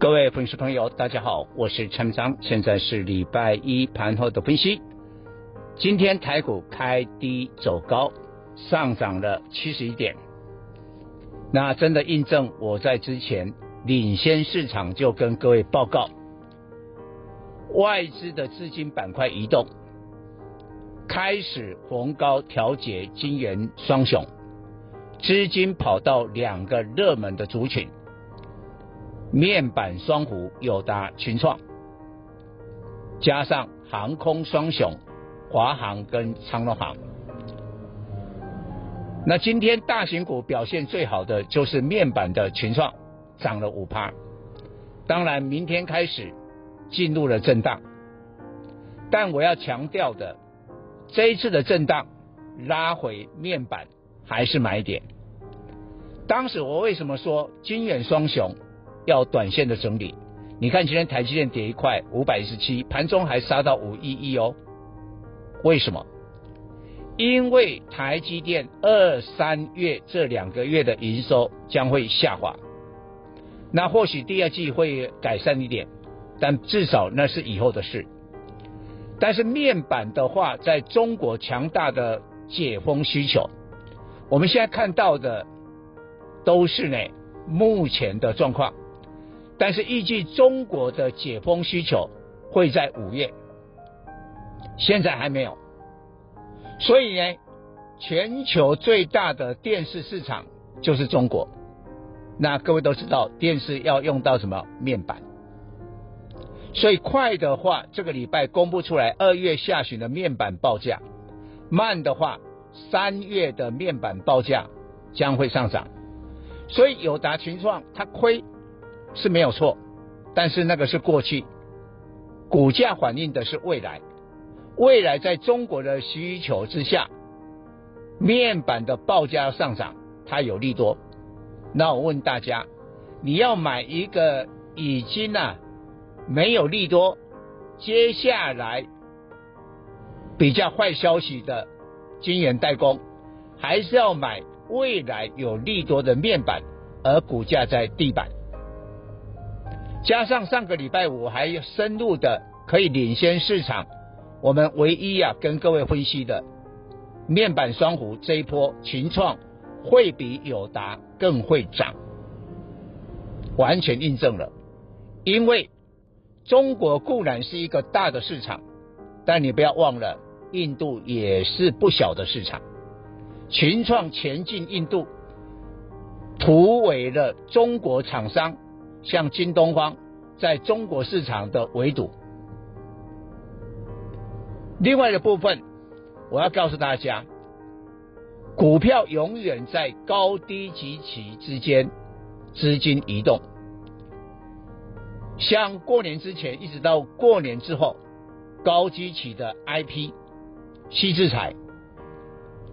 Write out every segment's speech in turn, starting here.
各位粉丝朋友，大家好，我是陈章，现在是礼拜一盘后的分析。今天台股开低走高，上涨了七十一点。那真的印证我在之前领先市场就跟各位报告，外资的资金板块移动，开始逢高调节金元双雄，资金跑到两个热门的族群。面板双虎友达群创，加上航空双雄华航跟长荣航。那今天大型股表现最好的就是面板的群创，涨了五趴。当然，明天开始进入了震荡，但我要强调的，这一次的震荡拉回面板还是买点。当时我为什么说晶圆双雄？要短线的整理，你看今天台积电跌一块五百一十七，盘中还杀到五一一哦。为什么？因为台积电二三月这两个月的营收将会下滑，那或许第二季会改善一点，但至少那是以后的事。但是面板的话，在中国强大的解封需求，我们现在看到的都是呢目前的状况。但是预计中国的解封需求会在五月，现在还没有，所以呢，全球最大的电视市场就是中国。那各位都知道，电视要用到什么面板，所以快的话，这个礼拜公布出来二月下旬的面板报价；慢的话，三月的面板报价将会上涨。所以友达群创它亏。是没有错，但是那个是过去，股价反映的是未来，未来在中国的需求之下，面板的报价上涨，它有利多。那我问大家，你要买一个已经啊没有利多，接下来比较坏消息的晶圆代工，还是要买未来有利多的面板，而股价在地板？加上上个礼拜五还有深入的可以领先市场，我们唯一啊跟各位分析的面板双虎这一波群创会比友达更会涨，完全印证了。因为中国固然是一个大的市场，但你不要忘了，印度也是不小的市场。群创前进印度，突围了中国厂商。像京东方在中国市场的围堵。另外的部分，我要告诉大家，股票永远在高低级期之间资金移动。像过年之前一直到过年之后，高基企的 IP、矽智财、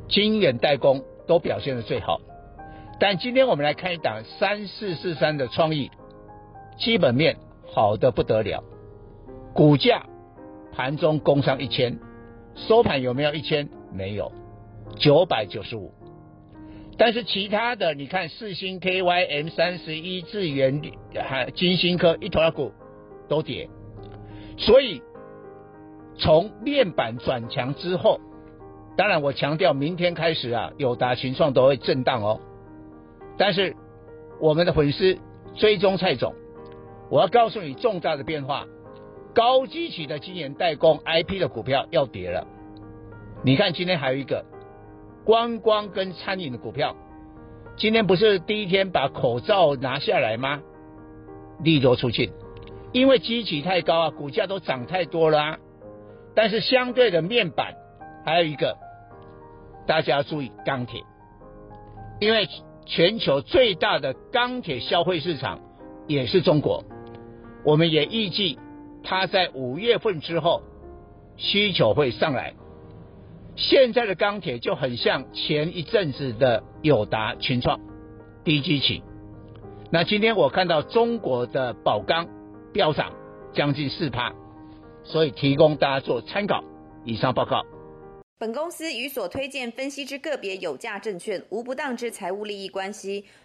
晶圆代工都表现的最好。但今天我们来看一档三四四三的创意。基本面好的不得了，股价盘中攻上一千，收盘有没有一千？没有，九百九十五。但是其他的，你看四星 KY、M 三十一、智原、还金星科一头股都跌，所以从面板转强之后，当然我强调明天开始啊，友达群创都会震荡哦。但是我们的粉丝追踪蔡总。我要告诉你重大的变化，高基期的晶圆代工 IP 的股票要跌了。你看今天还有一个观光跟餐饮的股票，今天不是第一天把口罩拿下来吗？利多出尽，因为基期太高啊，股价都涨太多了啊。但是相对的面板还有一个，大家要注意钢铁，因为全球最大的钢铁消费市场也是中国。我们也预计它在五月份之后需求会上来。现在的钢铁就很像前一阵子的友达、群创低基期。那今天我看到中国的宝钢飙涨将近四趴，所以提供大家做参考。以上报告。本公司与所推荐分析之个别有价证券无不当之财务利益关系。